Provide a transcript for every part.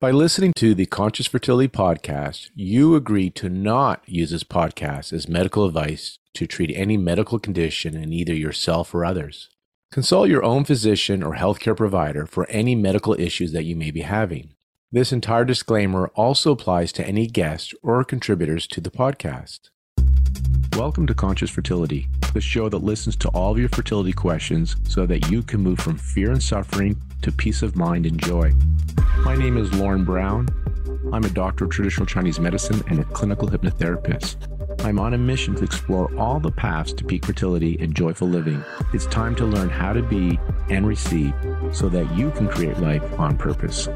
By listening to the Conscious Fertility podcast, you agree to not use this podcast as medical advice to treat any medical condition in either yourself or others. Consult your own physician or healthcare provider for any medical issues that you may be having. This entire disclaimer also applies to any guests or contributors to the podcast. Welcome to Conscious Fertility, the show that listens to all of your fertility questions so that you can move from fear and suffering to peace of mind and joy. My name is Lorne Brown. I'm a doctor of traditional Chinese medicine and a clinical hypnotherapist. I'm on a mission to explore all the paths to peak fertility and joyful living. It's time to learn how to be and receive so that you can create life on purpose.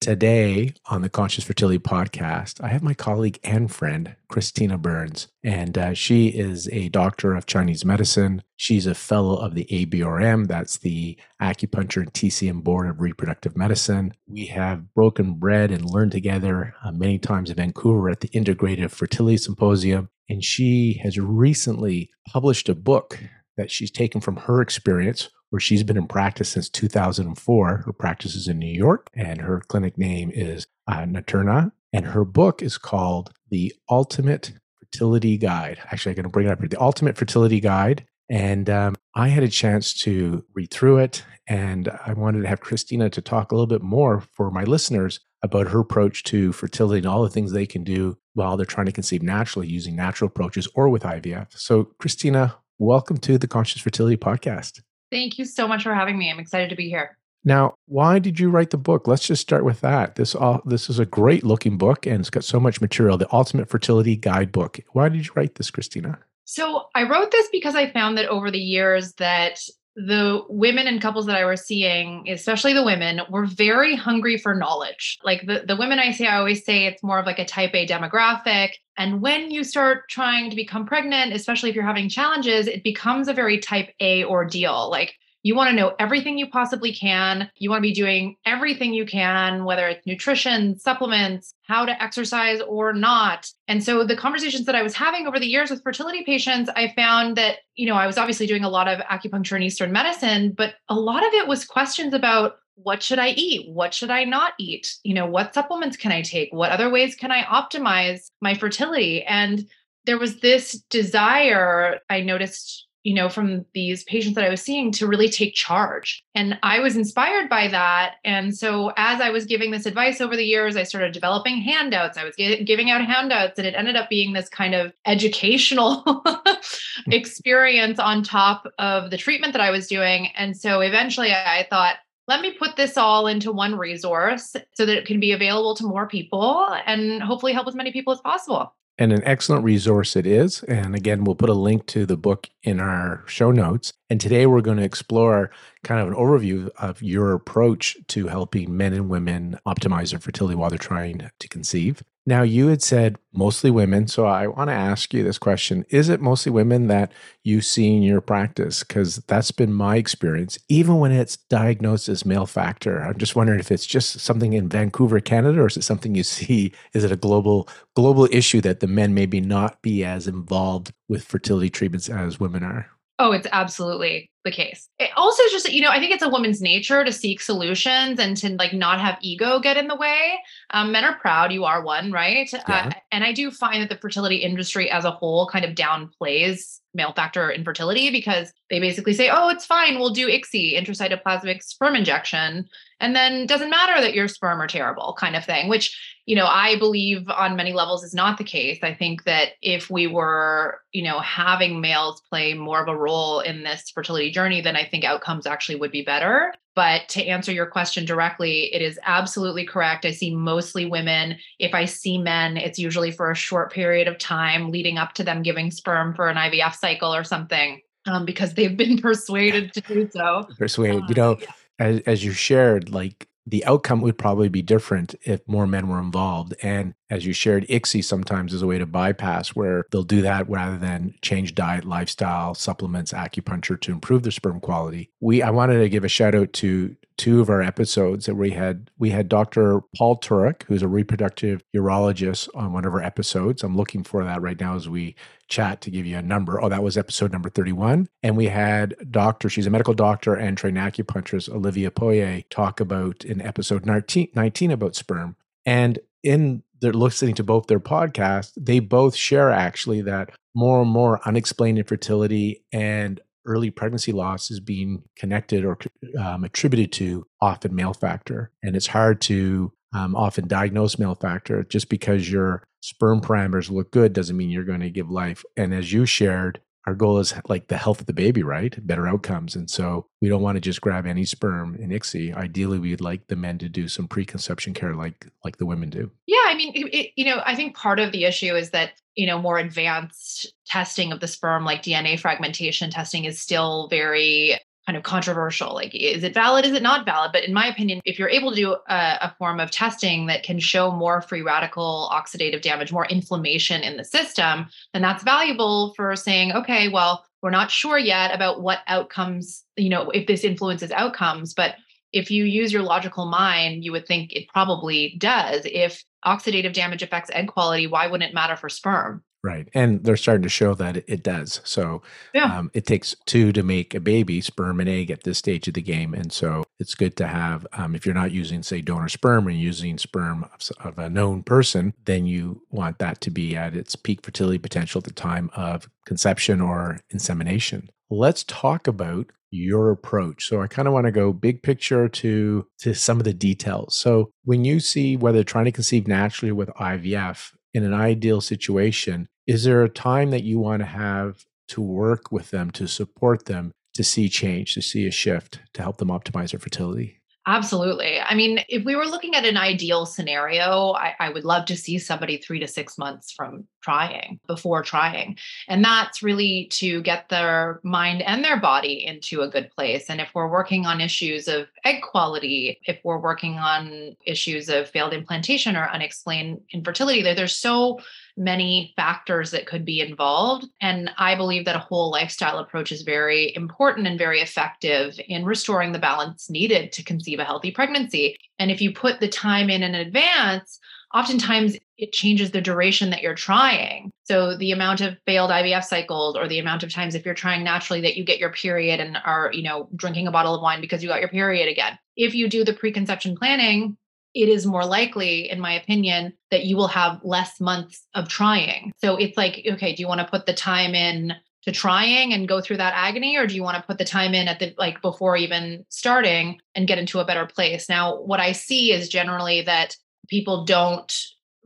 Today on the Conscious Fertility Podcast, I have my colleague and friend, Christina Burns, and uh, she is a doctor of Chinese medicine. She's a fellow of the ABRM, that's the Acupuncture and TCM Board of Reproductive Medicine. We have broken bread and learned together uh, many times in Vancouver at the Integrative Fertility Symposium, and she has recently published a book that she's taken from her experience where she's been in practice since 2004. Her practice is in New York, and her clinic name is uh, Naturna. And her book is called The Ultimate Fertility Guide. Actually, I'm going to bring it up here The Ultimate Fertility Guide. And um, I had a chance to read through it, and I wanted to have Christina to talk a little bit more for my listeners about her approach to fertility and all the things they can do while they're trying to conceive naturally using natural approaches or with IVF. So, Christina, welcome to the Conscious Fertility Podcast. Thank you so much for having me. I'm excited to be here. Now, why did you write the book? Let's just start with that. This all this is a great looking book and it's got so much material. The Ultimate Fertility Guidebook. Why did you write this, Christina? So, I wrote this because I found that over the years that the women and couples that I was seeing, especially the women, were very hungry for knowledge. Like the, the women I see, I always say it's more of like a type A demographic. And when you start trying to become pregnant, especially if you're having challenges, it becomes a very type A ordeal. Like you want to know everything you possibly can. You want to be doing everything you can, whether it's nutrition, supplements, how to exercise or not. And so the conversations that I was having over the years with fertility patients, I found that, you know, I was obviously doing a lot of acupuncture and Eastern medicine, but a lot of it was questions about what should I eat? What should I not eat? You know, what supplements can I take? What other ways can I optimize my fertility? And there was this desire I noticed you know, from these patients that I was seeing to really take charge. And I was inspired by that. And so as I was giving this advice over the years, I started developing handouts. I was giving out handouts, and it ended up being this kind of educational mm. experience on top of the treatment that I was doing. And so eventually I thought, let me put this all into one resource so that it can be available to more people and hopefully help as many people as possible and an excellent resource it is. And again, we'll put a link to the book in our show notes. And today we're going to explore kind of an overview of your approach to helping men and women optimize their fertility while they're trying to conceive. Now, you had said mostly women. So I want to ask you this question Is it mostly women that you see in your practice? Because that's been my experience, even when it's diagnosed as male factor. I'm just wondering if it's just something in Vancouver, Canada, or is it something you see? Is it a global global issue that the men maybe not be as involved with fertility treatments as women are? Oh, it's absolutely the case. It also just, you know, I think it's a woman's nature to seek solutions and to like not have ego get in the way. Um, men are proud. You are one, right? Yeah. Uh, and I do find that the fertility industry as a whole kind of downplays male factor infertility because they basically say, oh, it's fine. We'll do ICSI, intracytoplasmic sperm injection. And then doesn't matter that your sperm are terrible kind of thing, which you know, I believe on many levels is not the case. I think that if we were, you know, having males play more of a role in this fertility journey, then I think outcomes actually would be better. But to answer your question directly, it is absolutely correct. I see mostly women. If I see men, it's usually for a short period of time leading up to them giving sperm for an IVF cycle or something. Um, because they've been persuaded to do so. Persuaded, you know, yeah. as, as you shared, like the outcome would probably be different if more men were involved. And as you shared, ICSI sometimes is a way to bypass where they'll do that rather than change diet, lifestyle, supplements, acupuncture to improve their sperm quality. We I wanted to give a shout out to two of our episodes that we had we had Dr. Paul Turek, who's a reproductive urologist on one of our episodes. I'm looking for that right now as we chat to give you a number. Oh, that was episode number 31. And we had Doctor, she's a medical doctor and trained acupuncturist, Olivia Poirier, talk about in episode 19, 19 about sperm. And in they're listening to both their podcasts, they both share actually that more and more unexplained infertility and early pregnancy loss is being connected or um, attributed to often male factor. And it's hard to um, often diagnose male factor just because your sperm parameters look good doesn't mean you're going to give life. And as you shared, our goal is like the health of the baby, right? Better outcomes. And so we don't want to just grab any sperm in ICSI. Ideally, we'd like the men to do some preconception care like like the women do. Yeah, I mean, it, you know, I think part of the issue is that you know more advanced testing of the sperm, like DNA fragmentation testing, is still very kind of controversial. Like, is it valid? Is it not valid? But in my opinion, if you're able to do a, a, form of testing that can show more free radical oxidative damage, more inflammation in the system, then that's valuable for saying, okay, well, we're not sure yet about what outcomes, you know, if this influences outcomes, but if you use your logical mind, you would think it probably does. If oxidative damage affects egg quality, why wouldn't it matter for sperm? Right. And they're starting to show that it, does. So yeah. um, it takes two to make a baby, sperm and egg at this stage of the game. And so it's good to have, um, if you're not using, say, donor sperm and using sperm of, of a known person, then you want that to be at its peak fertility potential at the time of conception or insemination. Let's talk about your approach. So I kind of want to go big picture to to some of the details. So when you see whether trying to conceive naturally with IVF in an ideal situation, is there a time that you want to have to work with them, to support them, to see change, to see a shift, to help them optimize their fertility? Absolutely. I mean, if we were looking at an ideal scenario, I, I, would love to see somebody three to six months from trying, before trying. And that's really to get their mind and their body into a good place. And if we're working on issues of egg quality, if we're working on issues of failed implantation or unexplained infertility, there, there's so many factors that could be involved. And I believe that a whole lifestyle approach is very important and very effective in restoring the balance needed to conceive a healthy pregnancy. And if you put the time in in advance, oftentimes it changes the duration that you're trying. So the amount of failed IVF cycles or the amount of times if you're trying naturally that you get your period and are, you know, drinking a bottle of wine because you got your period again. If you do the preconception planning it is more likely, in my opinion, that you will have less months of trying. So it's like, okay, do you want to put the time in to trying and go through that agony, or do you want to put the time in at the like before even starting and get into a better place? Now, what I see is generally that people don't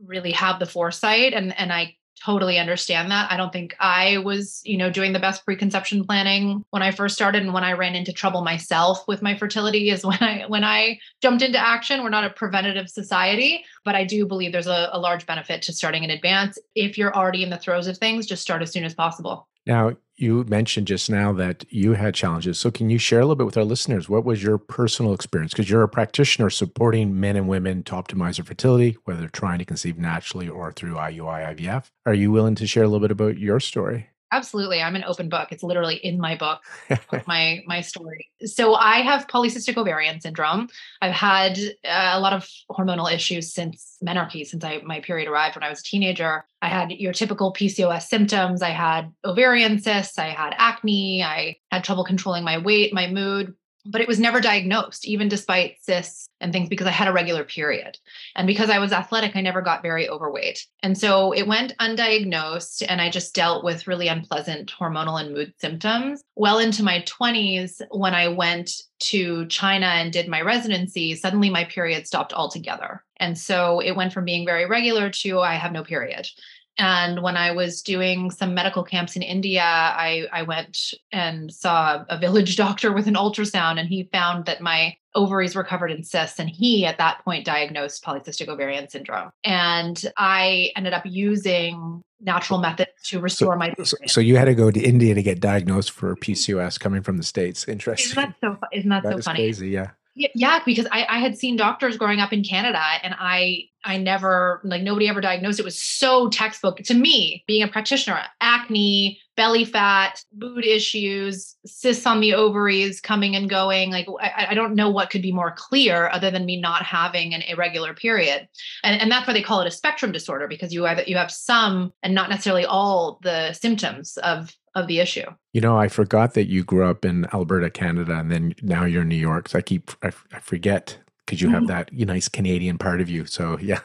really have the foresight and and I totally understand that. I don't think I was, you know, doing the best preconception planning when I first started and when I ran into trouble myself with my fertility is when I when I jumped into action. We're not a preventative society, but I do believe there's a, a large benefit to starting in advance. If you're already in the throes of things, just start as soon as possible. Now, you mentioned just now that you had challenges. So, can you share a little bit with our listeners? What was your personal experience? Because you're a practitioner supporting men and women to optimize their fertility, whether trying to conceive naturally or through IUI IVF. Are you willing to share a little bit about your story? Absolutely. I'm an open book. It's literally in my book, my my story. So I have polycystic ovarian syndrome. I've had uh, a lot of hormonal issues since menarche, since I my period arrived when I was a teenager. I had your typical PCOS symptoms. I had ovarian cysts, I had acne, I had trouble controlling my weight, my mood, but it was never diagnosed, even despite cysts and things, because I had a regular period. And because I was athletic, I never got very overweight. And so it went undiagnosed, and I just dealt with really unpleasant hormonal and mood symptoms. Well into my 20s, when I went to China and did my residency, suddenly my period stopped altogether. And so it went from being very regular to I have no period. And when I was doing some medical camps in India, I, I went and saw a village doctor with an ultrasound, and he found that my ovaries were covered in cysts. And he, at that point, diagnosed polycystic ovarian syndrome. And I ended up using natural methods to restore so, my. So, so, you had to go to India to get diagnosed for PCOS coming from the States. Interesting. Isn't that so, isn't that, that so funny? crazy. Yeah. Yeah, because I, I had seen doctors growing up in Canada and I I never like nobody ever diagnosed it was so textbook to me being a practitioner acne belly fat, mood issues, cysts on the ovaries coming and going. Like, I, I, don't know what could be more clear other than me not having an irregular period. And, and that's why they call it a spectrum disorder because you have, you have some and not necessarily all the symptoms of of the issue. You know, I forgot that you grew up in Alberta, Canada, and then now you're in New York. So I keep I, I forget because you have mm-hmm. that you nice Canadian part of you. So yeah,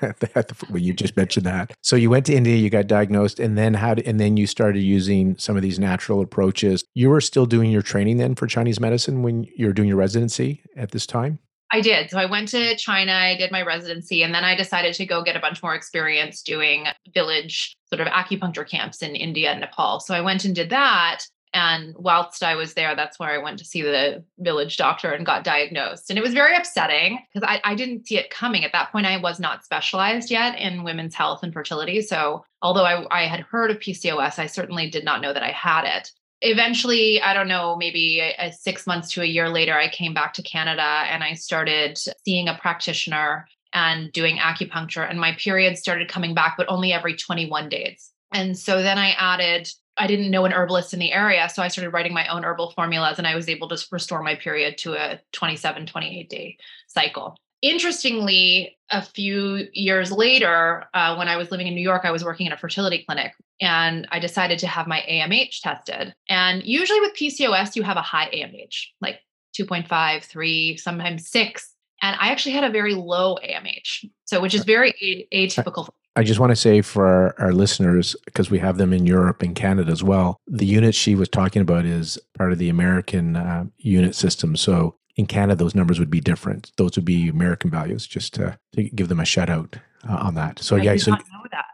when you just mentioned that. So you went to India, you got diagnosed, and then how? and then you started using some of these natural approaches. You were still doing your training then for Chinese medicine when you were doing your residency at this time. I did. So I went to China, I did my residency, and then I decided to go get a bunch more experience doing village sort of acupuncture camps in India and Nepal. So I went and did that. And whilst I was there, that's where I went to see the village doctor and got diagnosed. And it was very upsetting because I, I didn't see it coming. At that point, I was not specialized yet in women's health and fertility. So although I, I had heard of PCOS, I certainly did not know that I had it eventually i don't know maybe a, a six months to a year later i came back to canada and i started seeing a practitioner and doing acupuncture and my periods started coming back but only every 21 days and so then i added I didn't know an herbalist in the area. So I started writing my own herbal formulas and I was able to restore my period to a 27, 28 day cycle. Interestingly, a few years later, uh, when I was living in New York, I was working in a fertility clinic and I decided to have my AMH tested. And usually with PCOS, you have a high AMH, like 2.5, 3, sometimes 6. And I actually had a very low AMH, so which is very atypical I just want to say for our, our listeners, because we have them in Europe and Canada as well, the unit she was talking about is part of the American uh, unit system. So in Canada, those numbers would be different. Those would be American values, just to, to give them a shout out uh, on that. So, I yeah, so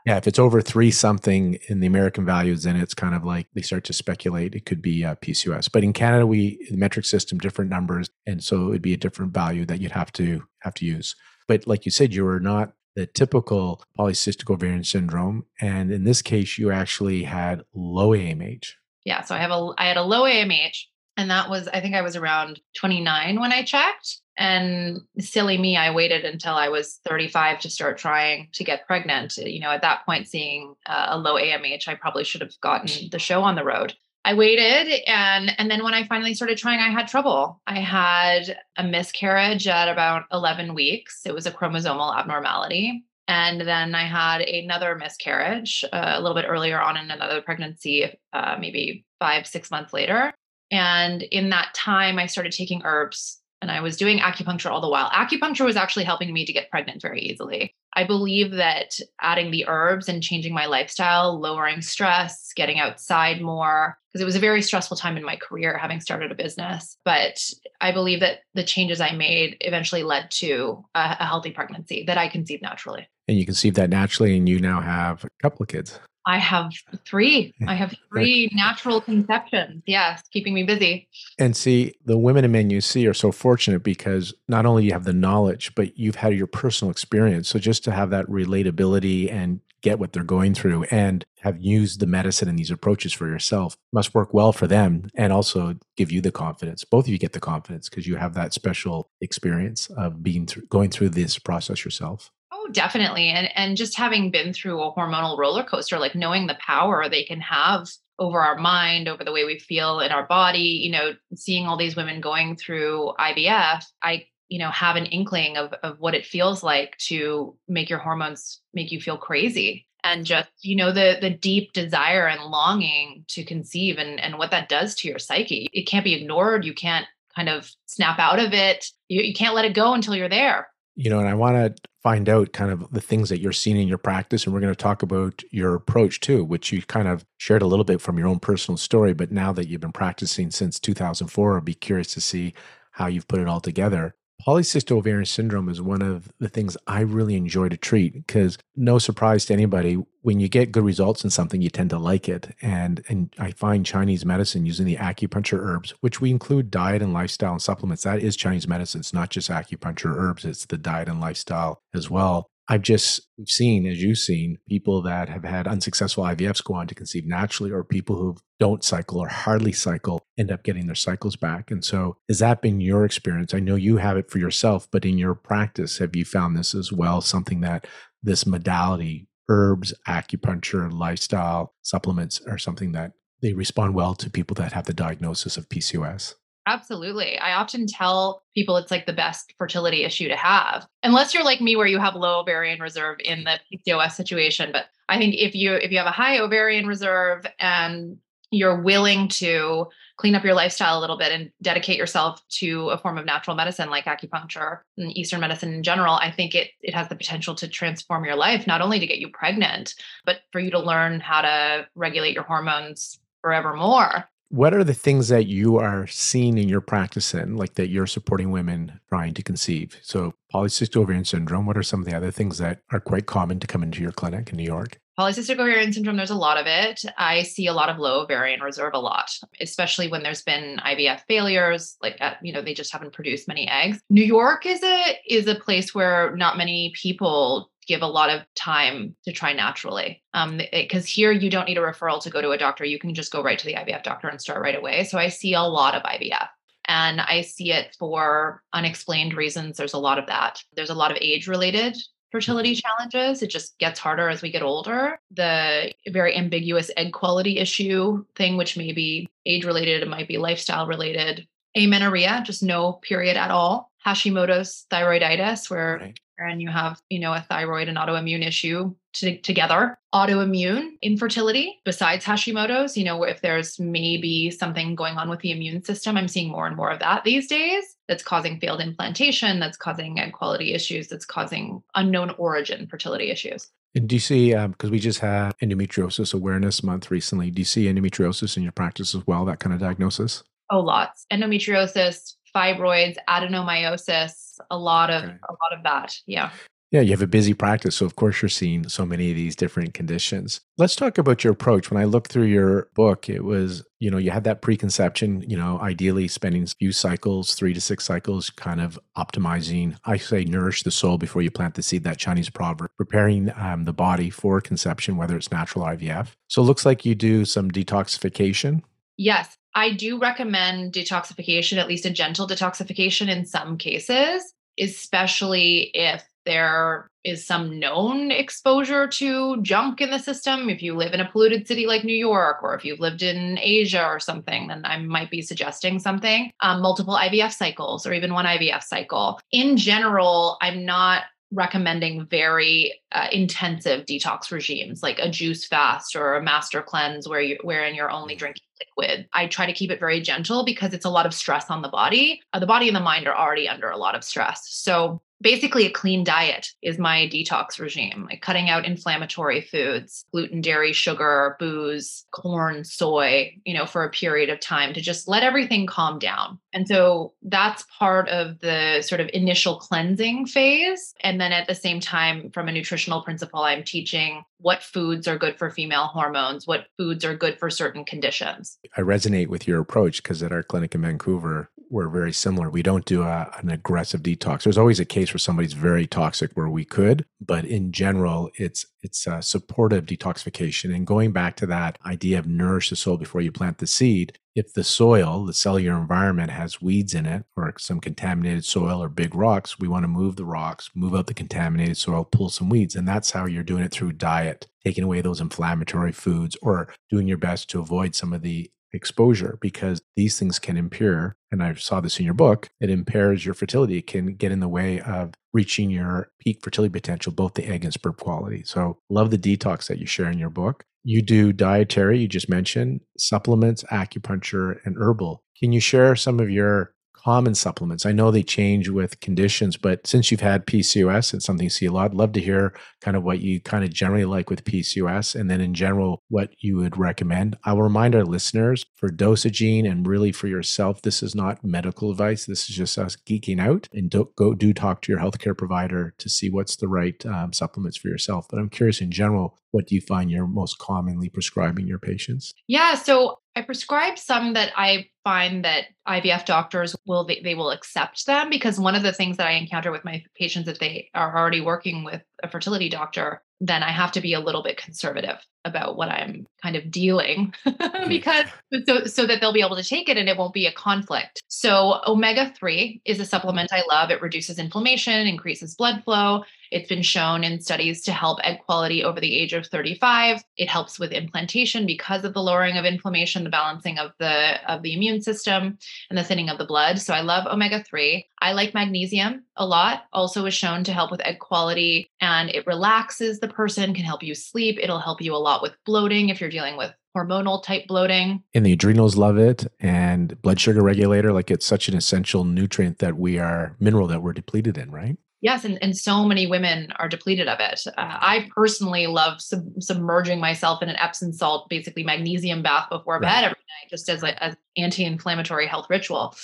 yeah, if it's over three something in the American values, then it's kind of like they start to speculate it could be uh, PCOS. But in Canada, we the metric system different numbers, and so it would be a different value that you'd have to have to use. But like you said, you were not the typical polycystic ovarian syndrome. And in this case, you actually had low AMH. Yeah. So I have a I had a low AMH. And that was, I think I was around 29 when I checked. And silly me, I waited until I was 35 to start trying to get pregnant. You know, at that point, seeing uh, a low AMH, I probably should have gotten the show on the road. I waited and and then when I finally started trying I had trouble. I had a miscarriage at about 11 weeks. It was a chromosomal abnormality. And then I had another miscarriage uh, a little bit earlier on in another pregnancy, uh, maybe five, six months later. And in that time, I started taking herbs and I was doing acupuncture all the while. Acupuncture was actually helping me to get pregnant very easily. I believe that adding the herbs and changing my lifestyle, lowering stress, getting outside more, because it was a very stressful time in my career having started a business. But I believe that the changes I made eventually led to a, a healthy pregnancy that I conceived naturally. And you conceived that naturally, and you now have a couple of kids. I have three. I have three natural conceptions. Yes, keeping me busy. And see, the women and men you see are so fortunate because not only you have the knowledge, but you've had your personal experience. So just to have that relatability and get what they're going through and have used the medicine and these approaches for yourself must work well for them and also give you the confidence. Both of you get the confidence because you have that special experience of being through going through this process yourself. Oh, definitely. And and just having been through a hormonal roller coaster, like knowing the power they can have over our mind, over the way we feel in our body, you know, seeing all these women going through IVF, I you know have an inkling of of what it feels like to make your hormones make you feel crazy and just you know the the deep desire and longing to conceive and and what that does to your psyche it can't be ignored you can't kind of snap out of it you, you can't let it go until you're there you know, and I want to find out kind of the things that you're seeing in your practice. And we're going to talk about your approach too, which you kind of shared a little bit from your own personal story. But now that you've been practicing since 2004, I'd be curious to see how you've put it all together. Polycystic ovarian syndrome is one of the things I really enjoy to treat because no surprise to anybody, when you get good results in something, you tend to like it. And and I find Chinese medicine using the acupuncture herbs, which we include diet and lifestyle and supplements. That is Chinese medicine. It's not just acupuncture herbs, it's the diet and lifestyle as well. I've just seen, as you've seen, people that have had unsuccessful IVFs go on to conceive naturally, or people who don't cycle or hardly cycle end up getting their cycles back. And so, has that been your experience? I know you have it for yourself, but in your practice, have you found this as well? Something that this modality, herbs, acupuncture, lifestyle, supplements, are something that they respond well to people that have the diagnosis of PCOS. Absolutely. I often tell people it's like the best fertility issue to have. Unless you're like me where you have low ovarian reserve in the PCOS situation, but I think if you if you have a high ovarian reserve and you're willing to clean up your lifestyle a little bit and dedicate yourself to a form of natural medicine like acupuncture and eastern medicine in general i think it it has the potential to transform your life not only to get you pregnant but for you to learn how to regulate your hormones forevermore what are the things that you are seeing in your practice in like that you're supporting women trying to conceive so polycystic ovarian syndrome what are some of the other things that are quite common to come into your clinic in new york Polycystic ovarian syndrome, there's a lot of it. I see a lot of low ovarian reserve a lot, especially when there's been IVF failures, like at, uh, you know, they just haven't produced many eggs. New York is a is a place where not many people give a lot of time to try naturally. Um, because here you don't need a referral to go to a doctor. You can just go right to the IVF doctor and start right away. So I see a lot of IVF and I see it for unexplained reasons. There's a lot of that. There's a lot of age related fertility challenges. It just gets harder as we get older. The very ambiguous egg quality issue thing, which may be age related, it might be lifestyle related. Amenorrhea, just no period at all. Hashimoto's thyroiditis, where right and you have, you know, a thyroid and autoimmune issue to, together. Autoimmune infertility, besides Hashimoto's, you know, if there's maybe something going on with the immune system, I'm seeing more and more of that these days that's causing failed implantation, that's causing egg quality issues, that's causing unknown origin fertility issues. And do you see, because um, we just had Endometriosis Awareness Month recently, do you see endometriosis in your practice as well, that kind of diagnosis? Oh, lots. Endometriosis, fibroids, adenomyosis, a lot of okay. a lot of that. Yeah. Yeah, you have a busy practice. So, of course, you're seeing so many of these different conditions. Let's talk about your approach. When I looked through your book, it was, you know, you had that preconception, you know, ideally spending a few cycles, three to six cycles, kind of optimizing, I say, nourish the soul before you plant the seed, that Chinese proverb, preparing um, the body for conception, whether it's natural IVF. So, it looks like you do some detoxification. Yes. I do recommend detoxification, at least a gentle detoxification in some cases, especially if there is some known exposure to junk in the system. If you live in a polluted city like New York, or if you've lived in Asia or something, then I might be suggesting something. Um, multiple IVF cycles or even one IVF cycle. In general, I'm not recommending very uh, intensive detox regimes like a juice fast or a master cleanse where you wherein you're only mm. drinking liquid. I try to keep it very gentle because it's a lot of stress on the body. Uh, the body and the mind are already under a lot of stress. So basically a clean diet is my detox regime like cutting out inflammatory foods gluten dairy sugar booze corn soy you know for a period of time to just let everything calm down. And so that's part of the sort of initial cleansing phase. And then at the same time from a nutritional principle i'm teaching what foods are good for female hormones what foods are good for certain conditions. I resonate with your approach because at our clinic in vancouver we're very similar. We don't do a, an aggressive detox. There's always a case where somebody's very toxic where we could, but in general, it's it's a supportive detoxification. And going back to that idea of nourish the soil before you plant the seed, if the soil, the cellular environment has weeds in it or some contaminated soil or big rocks, we want to move the rocks, move out the contaminated soil, pull some weeds. And that's how you're doing it through diet, taking away those inflammatory foods or doing your best to avoid some of the exposure because these things can impair, and I saw this in your book, it impairs your fertility. It can get in the way of reaching your peak fertility potential, both the egg and sperm quality. So, love the detox that you share in your book. You do dietary, you just mentioned, supplements, acupuncture, and herbal. Can you share some of your common supplements? I know they change with conditions, but since you've had PCOS, it's something you see a lot. I'd love to hear kind of what you kind of generally like with PCOS and then in general, what you would recommend. I will remind our listeners for dosaging and really for yourself, this is not medical advice. This is just us geeking out and do, go do talk to your healthcare provider to see what's the right um, supplements for yourself. But I'm curious in general, what do you find you're most commonly prescribing your patients? Yeah. So I prescribe some that I find that IVF doctors will they, they will accept them because one of the things that I encounter with my patients if they are already working with a fertility doctor then I have to be a little bit conservative about what I'm kind of dealing hmm. because so so that they'll be able to take it and it won't be a conflict. So omega 3 is a supplement I love. It reduces inflammation, increases blood flow. It's been shown in studies to help egg quality over the age of 35. It helps with implantation because of the lowering of inflammation, the balancing of the of the immune system and the thinning of the blood. So I love omega 3. I like magnesium a lot. Also is shown to help with egg quality and it relaxes the person, can help you sleep. It'll help you a lot with bloating if you're dealing with hormonal type bloating. And the adrenals love it and blood sugar regulator like it's such an essential nutrient that we are mineral that we're depleted in, right? Yes, and, and so many women are depleted of it. Uh, I personally love sub- submerging myself in an Epsom salt, basically magnesium bath before right. bed every night, just as an anti-inflammatory health ritual.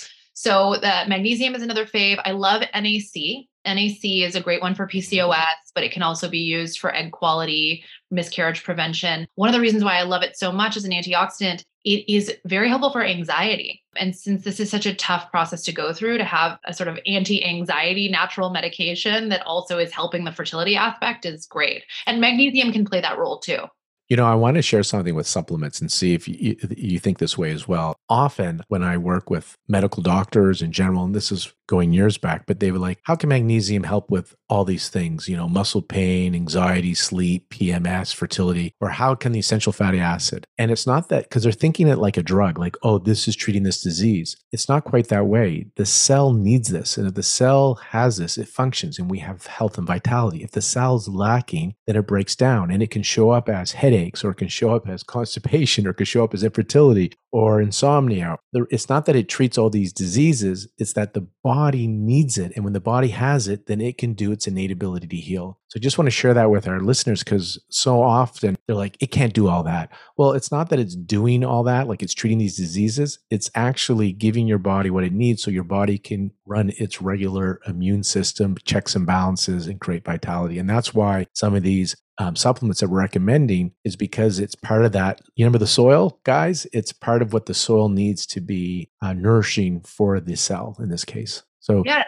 So the magnesium is another fave. I love NAC. NAC is a great one for mm-hmm. PCOS, but it can also be used for egg quality, miscarriage prevention. One of the reasons why I love it so much as an antioxidant, it is very helpful for anxiety. And since this is such a tough process to go through, to have a sort of anti anxiety natural medication that also is helping the fertility aspect is great. And magnesium can play that role too. You know, I want to share something with supplements and see if you, you think this way as well. Often, when I work with medical doctors in general, and this is going years back, but they were like, how can magnesium help with all these things, you know, muscle pain, anxiety, sleep, PMS, fertility, or how can the essential fatty acid? And it's not that because they're thinking it like a drug, like, oh, this is treating this disease. It's not quite that way. The cell needs this. And if the cell has this, it functions and we have health and vitality. If the cell's lacking, then it breaks down and it can show up as headache headaches or can show up as constipation or can show up as infertility or insomnia. It's not that it treats all these diseases, it's that the body needs it. And when the body has it, then it can do its innate ability to heal. So I just want to share that with our listeners because so often they're like, it can't do all that. Well, it's not that it's doing all that, like it's treating these diseases. It's actually giving your body what it needs so your body can run its regular immune system, checks and balances, and create vitality. And that's why some of these um, supplements that we're recommending is because it's part of that. You remember the soil, guys? It's part of what the soil needs to be uh, nourishing for the cell in this case. So yeah,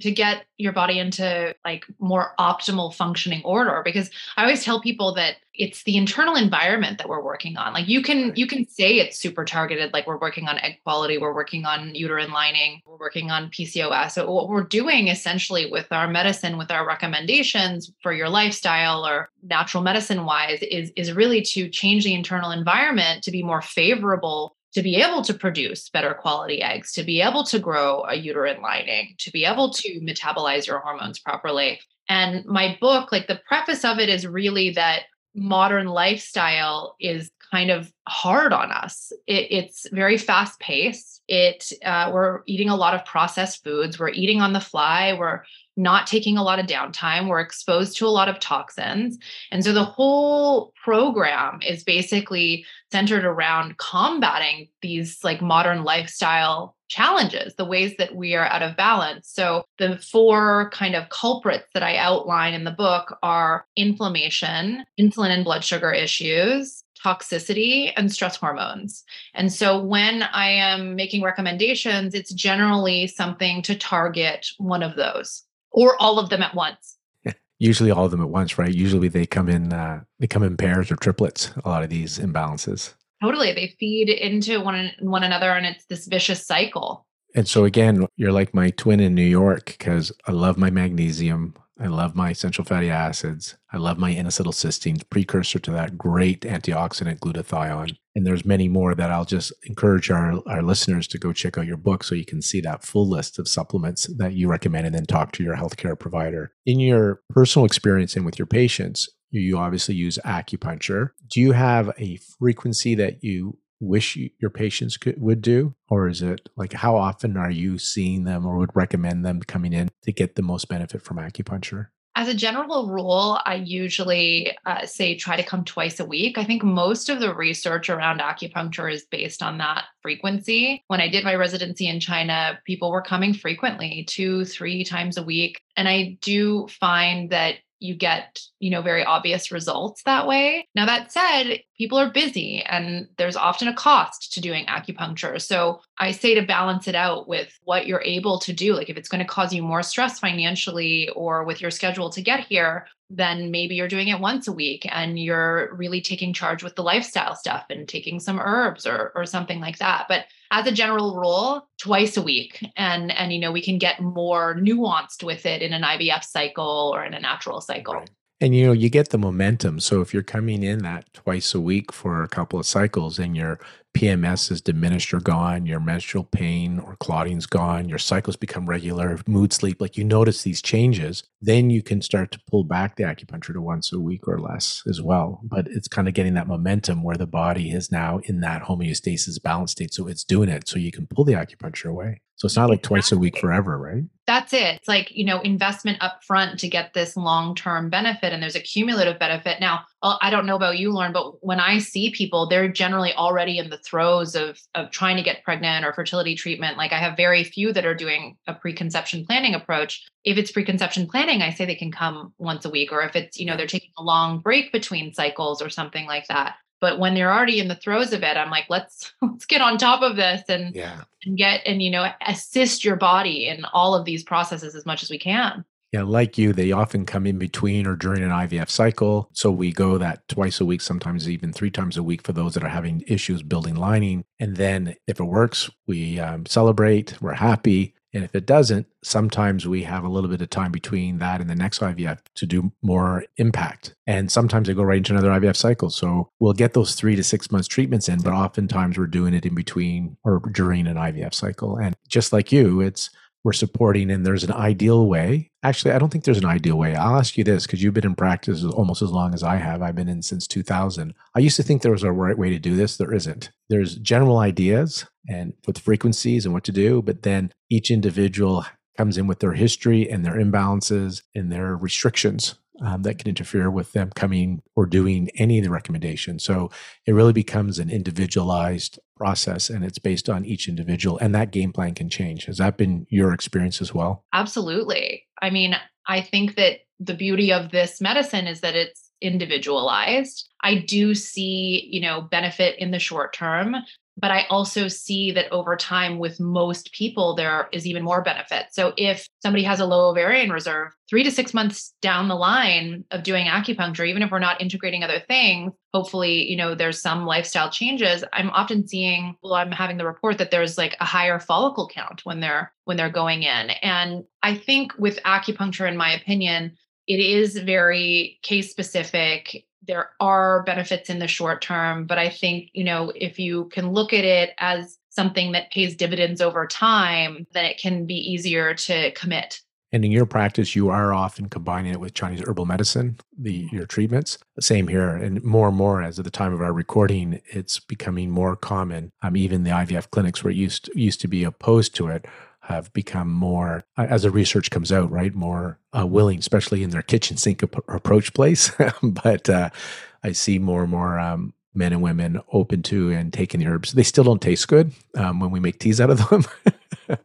to get your body into like more optimal functioning order because I always tell people that it's the internal environment that we're working on. Like you can you can say it's super targeted like we're working on egg quality, we're working on uterine lining, we're working on PCOS. So what we're doing essentially with our medicine with our recommendations for your lifestyle or natural medicine wise is is really to change the internal environment to be more favorable to be able to produce better quality eggs, to be able to grow a uterine lining, to be able to metabolize your hormones properly. And my book, like the preface of it is really that modern lifestyle is kind of hard on us. It, it's very fast paced. It uh, we're eating a lot of processed foods. We're eating on the fly. We're not taking a lot of downtime. We're exposed to a lot of toxins. And so the whole program is basically centered around combating these like modern lifestyle challenges, the ways that we are out of balance. So the four kind of culprits that I outline in the book are inflammation, insulin and blood sugar issues, toxicity and stress hormones. And so when I am making recommendations, it's generally something to target one of those or all of them at once. Usually all of them at once, right? Usually they come in uh, they come in pairs or triplets. A lot of these imbalances. Totally, they feed into one one another, and it's this vicious cycle. And so again, you're like my twin in New York because I love my magnesium. I love my essential fatty acids. I love my N-acetylcysteine, precursor to that great antioxidant glutathione. And there's many more that I'll just encourage our, our listeners to go check out your book so you can see that full list of supplements that you recommend and then talk to your healthcare provider. In your personal experience and with your patients, you obviously use acupuncture. Do you have a frequency that you wish your patients could, would do? Or is it like how often are you seeing them or would recommend them coming in to get the most benefit from acupuncture? As a general rule, I usually uh, say try to come twice a week. I think most of the research around acupuncture is based on that frequency. When I did my residency in China, people were coming frequently, two, three times a week. And I do find that you get, you know, very obvious results that way. Now, that said, people are busy and there's often a cost to doing acupuncture. So I say to balance it out with what you're able to do. Like if it's going to cause you more stress financially or with your schedule to get here, then maybe you're doing it once a week and you're really taking charge with the lifestyle stuff and taking some herbs or or something like that. But as a general rule, twice a week. And and you know, we can get more nuanced with it in an IVF cycle or in a natural cycle. Right. And you know, you get the momentum. So if you're coming in that twice a week for a couple of cycles and your PMS is diminished or gone, your menstrual pain or clotting's gone, your cycles become regular, mood sleep, like you notice these changes, then you can start to pull back the acupuncture to once a week or less as well. But it's kind of getting that momentum where the body is now in that homeostasis balance state. So it's doing it. So you can pull the acupuncture away. So it's not like twice a week forever, right? That's it. It's like, you know, investment up front to get this long-term benefit and there's a cumulative benefit. Now, I don't know about you, Lorne, but when I see people, they're generally already in the throes of of trying to get pregnant or fertility treatment. Like I have very few that are doing a preconception planning approach. If it's preconception planning, I say they can come once a week or if it's, you know, they're taking a long break between cycles or something like that but when they're already in the throes of it i'm like let's let's get on top of this and yeah and get and you know assist your body in all of these processes as much as we can yeah, like you, they often come in between or during an IVF cycle. So we go that twice a week, sometimes even three times a week for those that are having issues building lining. And then if it works, we um, celebrate, we're happy. And if it doesn't, sometimes we have a little bit of time between that and the next IVF to do more impact. And sometimes they go right into another IVF cycle. So we'll get those three to six months treatments in, but oftentimes we're doing it in between or during an IVF cycle. And just like you, it's we're supporting and there's an ideal way. Actually, I don't think there's an ideal way. I'll ask you this because you've been in practice almost as long as I have. I've been in since 2000. I used to think there was a right way to do this. There isn't. There's general ideas and with frequencies and what to do, but then each individual comes in with their history and their imbalances and their restrictions um, that can interfere with them coming or doing any of the recommendations. So it really becomes an individualized process and it's based on each individual, and that game plan can change. Has that been your experience as well? Absolutely. I mean, I think that the beauty of this medicine is that it's individualized. I do see, you know, benefit in the short term, but I also see that over time, with most people, there is even more benefit. So, if somebody has a low ovarian reserve, three to six months down the line of doing acupuncture, even if we're not integrating other things, hopefully, you know, there's some lifestyle changes. I'm often seeing, well, I'm having the report that there's like a higher follicle count when they're when they're going in. And I think with acupuncture, in my opinion, it is very case specific there are benefits in the short term but i think you know if you can look at it as something that pays dividends over time then it can be easier to commit. And in your practice you are often combining it with chinese herbal medicine the your treatments. Same here and more and more as at the time of our recording it's becoming more common. Um, even the ivf clinics were used used to be opposed to it have become more, as the research comes out, right, more uh, willing, especially in their kitchen sink ap- approach place. but uh, I see more and more um, men and women open to and taking the herbs. They still don't taste good um, when we make teas out of them.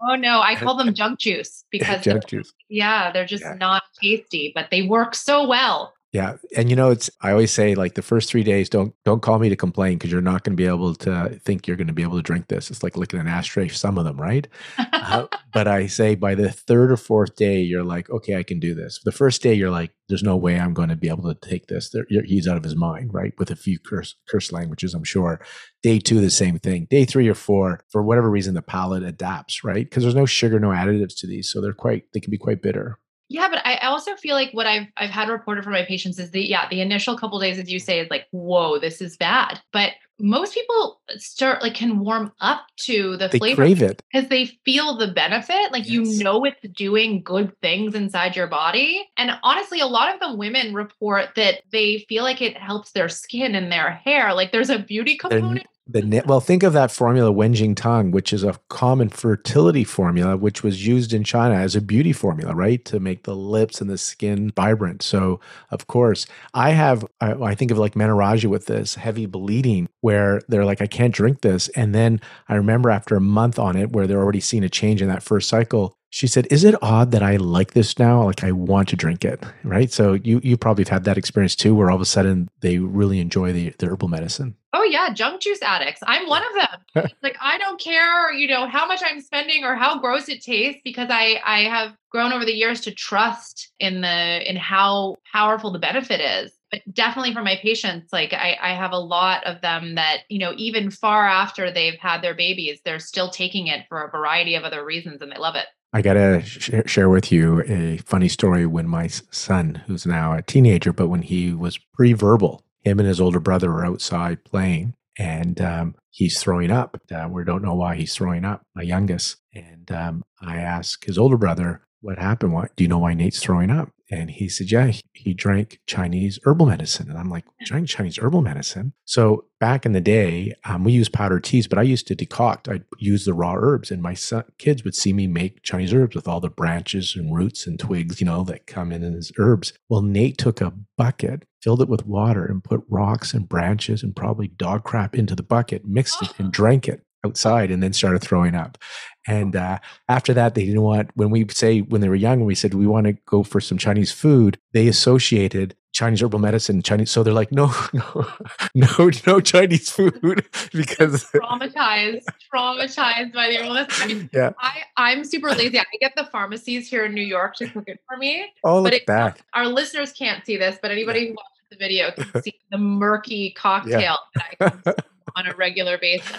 oh no, I call them junk juice because junk juice. Yeah, they're just yeah. not tasty, but they work so well. Yeah, and you know, it's I always say like the first three days, don't don't call me to complain because you're not going to be able to think you're going to be able to drink this. It's like licking an ashtray. Some of them, right? uh, but I say by the third or fourth day, you're like, okay, I can do this. The first day, you're like, there's no way I'm going to be able to take this. There, he's out of his mind, right? With a few curse curse languages, I'm sure. Day two, the same thing. Day three or four, for whatever reason, the palate adapts, right? Because there's no sugar, no additives to these, so they're quite they can be quite bitter. Yeah, but I also feel like what I've I've had reported from my patients is the yeah, the initial couple days as you say is like, whoa, this is bad. But most people start like can warm up to the they flavor crave it because they feel the benefit. Like yes. you know it's doing good things inside your body. And honestly, a lot of the women report that they feel like it helps their skin and their hair. Like there's a beauty component the well think of that formula wenjing tang which is a common fertility formula which was used in china as a beauty formula right? To make the lips and the skin vibrant. So of course i have i, I think of like menorrhagia with this heavy bleeding where they're like i can't drink this. And then i remember after a month on it where they're already seeing a change in that first cycle she said, "Is it odd that I like this now? Like I want to drink it, right?" So you you probably have had that experience too, where all of a sudden they really enjoy the, the herbal medicine. Oh yeah, junk juice addicts. I'm one of them. like I don't care, you know, how much I'm spending or how gross it tastes because I I have grown over the years to trust in the in how powerful the benefit is but definitely for my patients like I, I have a lot of them that you know even far after they've had their babies they're still taking it for a variety of other reasons and they love it I got to sh- share with you a funny story when my son, who's now a teenager, but when he was pre verbal, him and his older brother were outside playing and um, he's throwing up. Uh, we don't know why he's throwing up, my youngest. And um, I ask his older brother, What happened? What, do you know why Nate's throwing up? And he said, Yeah, he drank Chinese herbal medicine. And I'm like, Drank Chinese herbal medicine? So back in the day, um, we used powdered teas, but I used to decoct. I'd use the raw herbs, and my son, kids would see me make Chinese herbs with all the branches and roots and twigs, you know, that come in as herbs. Well, Nate took a bucket, filled it with water, and put rocks and branches and probably dog crap into the bucket, mixed it, and drank it outside and then started throwing up. And uh, after that, they didn't want, when we say, when they were young, we said, we want to go for some Chinese food, they associated Chinese herbal medicine, Chinese. So they're like, no, no, no, no Chinese food because traumatized, traumatized by the herbal medicine. Yeah. I, I'm super lazy. I get the pharmacies here in New York to cook it for me. Oh, look at that. Our listeners can't see this, but anybody who watches the video can see the murky cocktail yeah. that I on a regular basis.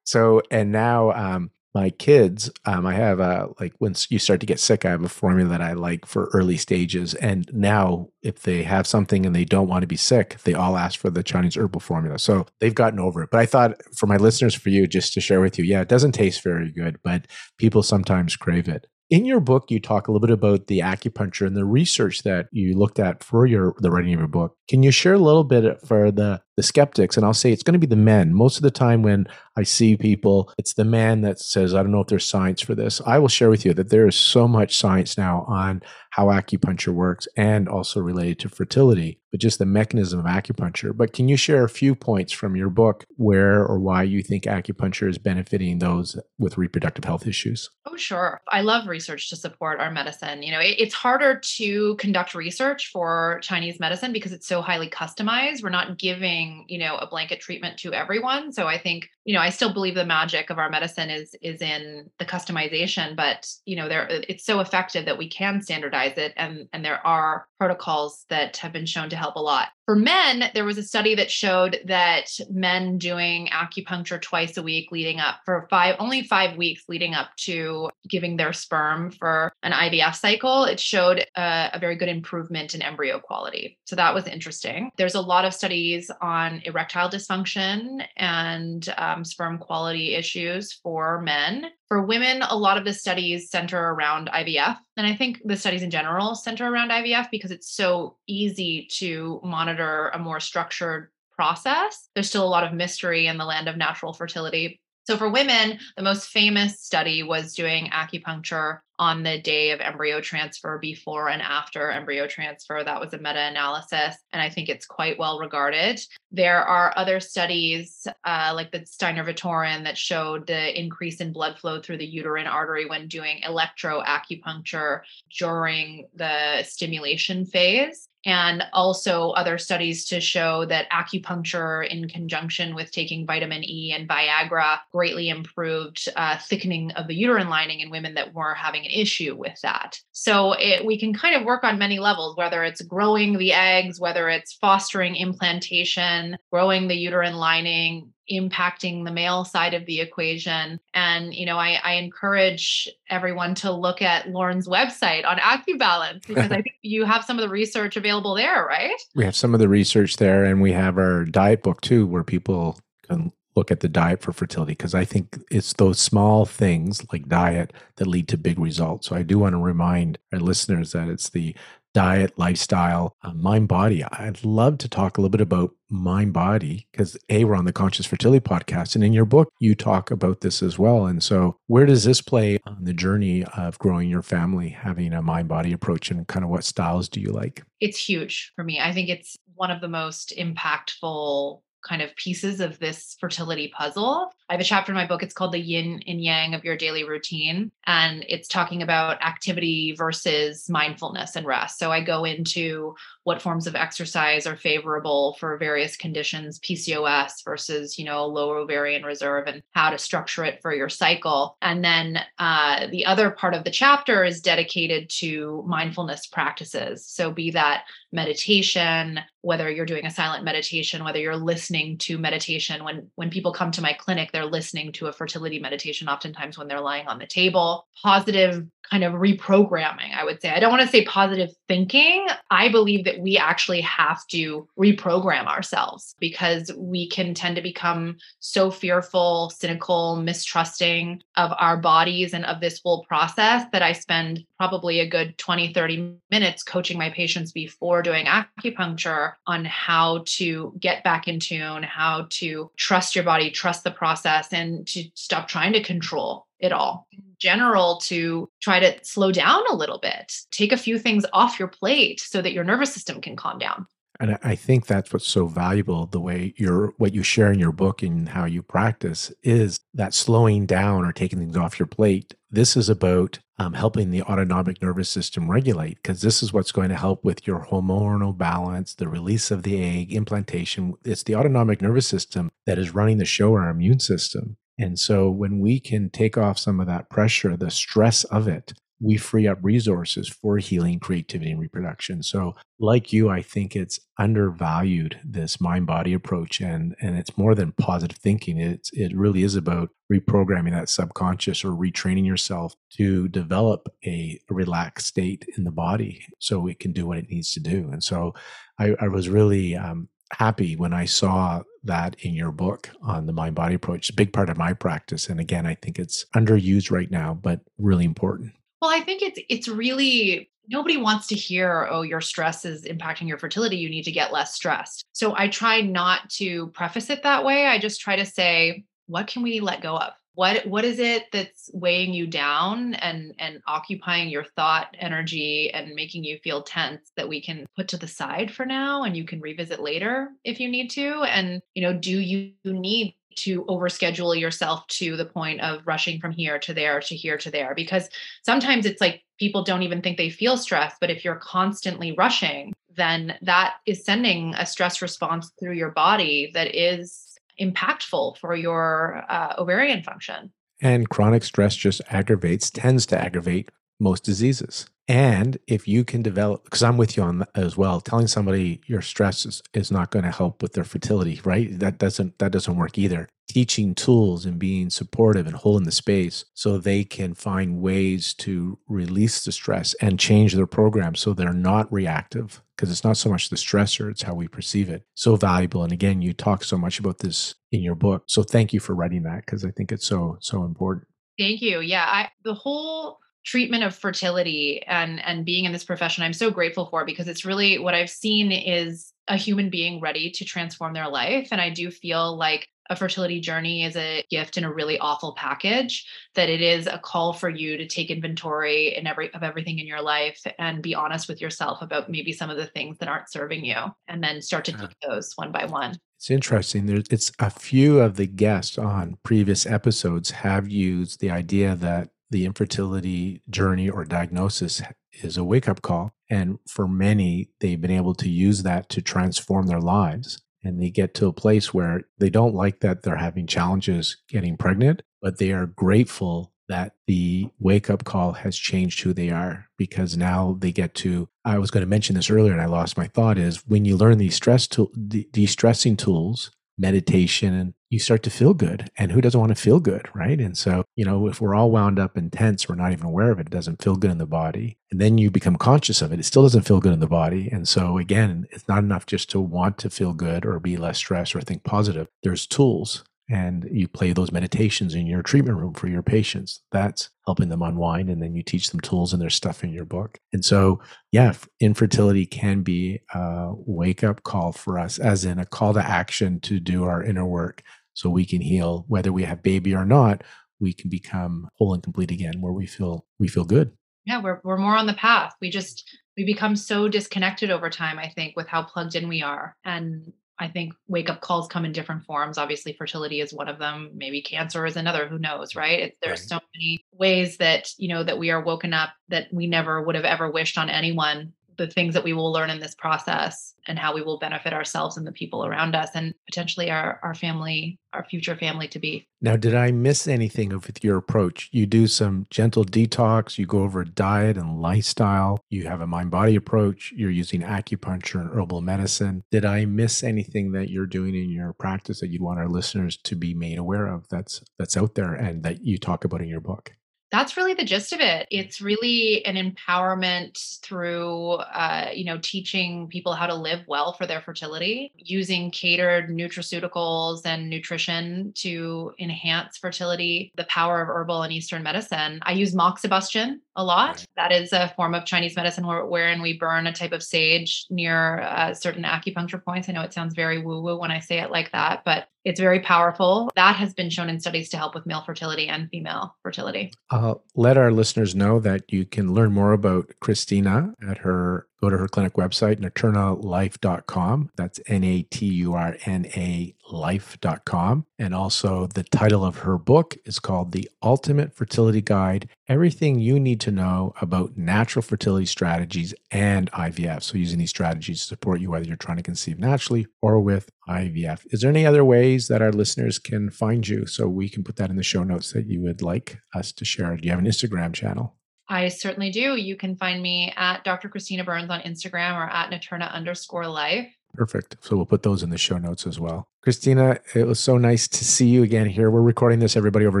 So, and now, um, my kids, um, I have a like once you start to get sick, I have a formula that I like for early stages. And now, if they have something and they don't want to be sick, they all ask for the Chinese herbal formula. So they've gotten over it. But I thought for my listeners, for you, just to share with you, yeah, it doesn't taste very good, but people sometimes crave it. In your book, you talk a little bit about the acupuncture and the research that you looked at for your the writing of your book. Can you share a little bit for the the skeptics? And I'll say it's going to be the men. Most of the time, when I see people, it's the man that says, "I don't know if there's science for this." I will share with you that there is so much science now on how acupuncture works and also related to fertility, but just the mechanism of acupuncture. But can you share a few points from your book where or why you think acupuncture is benefiting those with reproductive health issues? Oh, sure. I love research to support our medicine. You know, it, it's harder to conduct research for Chinese medicine because it's so highly customized. We're not giving, you know, a blanket treatment to everyone. So I think, you know, I still believe the magic of our medicine is is in the customization, but you know, there it's so effective that we can standardize it and and there are protocols that have been shown to help a lot for men there was a study that showed that men doing acupuncture twice a week leading up for five only five weeks leading up to giving their sperm for an ivf cycle it showed a, a very good improvement in embryo quality so that was interesting there's a lot of studies on erectile dysfunction and um, sperm quality issues for men for women, a lot of the studies center around IVF. And I think the studies in general center around IVF because it's so easy to monitor a more structured process. There's still a lot of mystery in the land of natural fertility. So for women, the most famous study was doing acupuncture on the day of embryo transfer before and after embryo transfer. That was a meta analysis, and I think it's quite well regarded. There are other studies uh, like the Stener-Victorin that showed the increase in blood flow through the uterine artery when doing electroacupuncture during the stimulation phase and also other studies to show that acupuncture in conjunction with taking vitamin E and Viagra greatly improved uh, thickening of the uterine lining in women that were having an issue with that. So it, we can kind of work on many levels, whether it's growing the eggs, whether it's fostering implantation, growing the uterine lining, impacting the male side of the equation. And, you know, I, I encourage everyone to look at Lorne's website on AcuBalance because I think you have some of the research available there, right? We have some of the research there, and we have our diet book too, where people can look at the diet for fertility because I think it's those small things like diet that lead to big results. So I do want to remind our listeners that it's the diet, lifestyle, uh, mind body. I'd love to talk a little bit about mind body because A, we're on the Conscious Fertility podcast. And in your book, you talk about this as well. And so, where does this play on the journey of growing your family, having a mind body approach, and kind of what styles do you like? It's huge for me. I think it's one of the most impactful kind of pieces of this fertility puzzle. I have a chapter in my book. It's called The Yin and Yang of Your Daily Routine. And it's talking about activity versus mindfulness and rest. So I go into what forms of exercise are favorable for various conditions, PCOS versus, you know, low ovarian reserve, and how to structure it for your cycle. And then uh, the other part of the chapter is dedicated to mindfulness practices. So be that meditation, whether you're doing a silent meditation, whether you're listening to meditation. When when people come to my clinic, they're listening to a fertility meditation oftentimes when they're lying on the table. Positive kind of reprogramming, I would say. I don't want to say positive thinking. I believe that we actually have to reprogram ourselves because we can tend to become so fearful, cynical, mistrusting of our bodies and of this whole process that I spend probably a good 20, 30 minutes coaching my patients before doing acupuncture on how to get back in tune, how to trust your body, trust the process, and to stop trying to control it all. In general to try to slow down a little bit take a few things off your plate so that your nervous system can calm down and i think that's what's so valuable the way you're what you share in your book and how you practice is that slowing down or taking things off your plate. This is about um, helping the autonomic nervous system regulate because this is what's going to help with your hormonal balance the release of the egg implantation. It's the autonomic nervous system that is running the show our immune system. And so when we can take off some of that pressure, the stress of it, we free up resources for healing, creativity, and reproduction. So, like you, I think it's undervalued this mind body approach, and and it's more than positive thinking. It's it really is about reprogramming that subconscious or retraining yourself to develop a relaxed state in the body, so it can do what it needs to do. And so, I, I was really um, happy when I saw that in your book on the mind body approach. It's a big part of my practice. And again, I think it's underused right now, but really important. Well, I think it's it's really nobody wants to hear, oh, your stress is impacting your fertility. You need to get less stressed. So I try not to preface it that way. I just try to say, what can we let go of? what what is it that's weighing you down and and occupying your thought energy and making you feel tense that we can put to the side for now and you can revisit later if you need to and you know do you need to overschedule yourself to the point of rushing from here to there to here to there because sometimes it's like people don't even think they feel stress but if you're constantly rushing then that is sending a stress response through your body that is impactful for your uh, ovarian function. And chronic stress just aggravates, tends to aggravate most diseases. And if you can develop, because I'm with you on that as well, telling somebody your stress is, is not going to help with their fertility, right? That doesn't that doesn't work either. Teaching tools and being supportive and holding the space so they can find ways to release the stress and change their program so they're not reactive. Because it's not so much the stressor, it's how we perceive it. So valuable. And again, you talk so much about this in your book. So thank you for writing that because I think it's so, so important. Thank you. Yeah. I the whole treatment of fertility and and being in this profession i'm so grateful for because it's really what i've seen is a human being ready to transform their life. And i do feel like a fertility journey is a gift in a really awful package that it is a call for you to take inventory in every of everything in your life and be honest with yourself about maybe some of the things that aren't serving you and then start to uh-huh. take those one by one. It's interesting there's it's a few of the guests on previous episodes have used the idea that the infertility journey or diagnosis is a wake up call. And for many, they've been able to use that to transform their lives. And they get to a place where they don't like that they're having challenges getting pregnant, but they are grateful that the wake up call has changed who they are because now they get to. I was going to mention this earlier and I lost my thought is when you learn these stress tool, de stressing tools meditation and you start to feel good. And who doesn't want to feel good, right? And so, you know, if we're all wound up and tense, we're not even aware of it, it doesn't feel good in the body. And then you become conscious of it, it still doesn't feel good in the body. And so, again, it's not enough just to want to feel good or be less stressed or think positive. There's tools and you play those meditations in your treatment room for your patients. That's helping them unwind. And then you teach them tools and there's stuff in your book. And so, yeah, infertility can be a wake up call for us, as in a call to action to do our inner work so we can heal, whether we have baby or not. We can become whole and complete again, where we feel we feel good. Yeah, we're we're more on the path. We just we become so disconnected over time. I think with how plugged in we are, and I think wake up calls come in different forms. Obviously, fertility is one of them. Maybe cancer is another. Who knows, mm, right? It, there's right. so many ways that you know that we are woken up that we never would have ever wished on anyone the things that we will learn in this process and how we will benefit ourselves and the people around us and potentially our, our family, our future family to be. Now, did I miss anything with your approach? You do some gentle detox, you go over diet and lifestyle, you have a mind body approach, you're using acupuncture and herbal medicine. Did I miss anything that you're doing in your practice that you'd want our listeners to be made aware of that's that's out there and that you talk about in your book? That's really the gist of it. It's really an empowerment through uh, you know teaching people how to live well for their fertility using catered nutraceuticals and nutrition to enhance fertility the power of herbal and eastern medicine. I use moxibustion a lot that is a form of chinese medicine where, wherein we burn a type of sage near uh, certain acupuncture points i know it sounds very woo woo when i say it like that but it's very powerful. That has been shown in studies to help with male fertility and female fertility. Uh, let our listeners know that you can learn more about Christina at her go to her clinic website, naturnalife.com. That's N A T U R N A life.com. And also, the title of her book is called The Ultimate Fertility Guide Everything You Need to Know About Natural Fertility Strategies and IVF. So, using these strategies to support you whether you're trying to conceive naturally or with IVF. Is there any other ways that our listeners can find you so we can put that in the show notes that you would like us to share? Do you have an Instagram channel? I certainly do. You can find me at Dr. Christina Burns on Instagram or at Naturna underscore life. Perfect. So we'll put those in the show notes as well. Christina, it was so nice to see you again here. We're recording this everybody over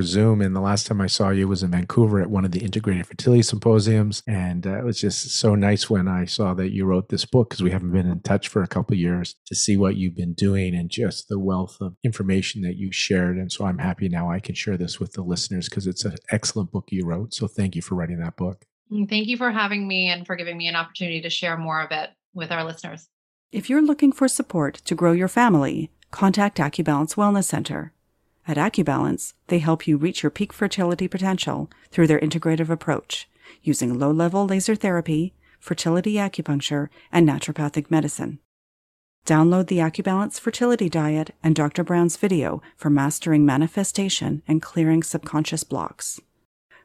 Zoom, and the last time I saw you was in Vancouver at one of the integrated fertility symposiums, and uh, it was just so nice when I saw that you wrote this book because we haven't been in touch for a couple years to see what you've been doing and just the wealth of information that you shared. And so I'm happy now I can share this with the listeners because it's an excellent book you wrote. So thank you for writing that book. Mm, thank you for having me and for giving me an opportunity to share more of it with our listeners. If you're looking for support to grow your family, contact AcuBalance Wellness Center. At AcuBalance, they help you reach your peak fertility potential through their integrative approach, using low level laser therapy, fertility acupuncture, and naturopathic medicine. Download the AcuBalance Fertility Diet and Dr. Brown's video for mastering manifestation and clearing subconscious blocks.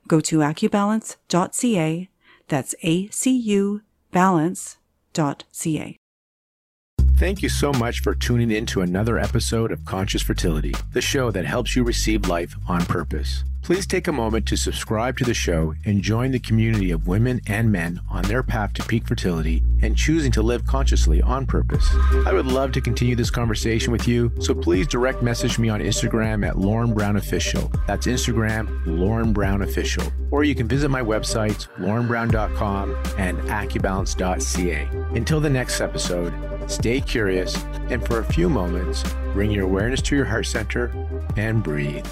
Go to acubalance.ca, that's A C U balance.ca. Thank you so much for tuning in to another episode of Conscious Fertility, the show that helps you receive life on purpose. Please take a moment to subscribe to the show and join the community of women and men on their path to peak fertility and choosing to live consciously on purpose. I would love to continue this conversation with you, so please direct message me on Instagram at Lorne Brown Official. That's Instagram, Lorne Brown Official. Or you can visit my websites, lornebrown.com and acubalance.ca. Until the next episode, stay curious and for a few moments, bring your awareness to your heart center and breathe.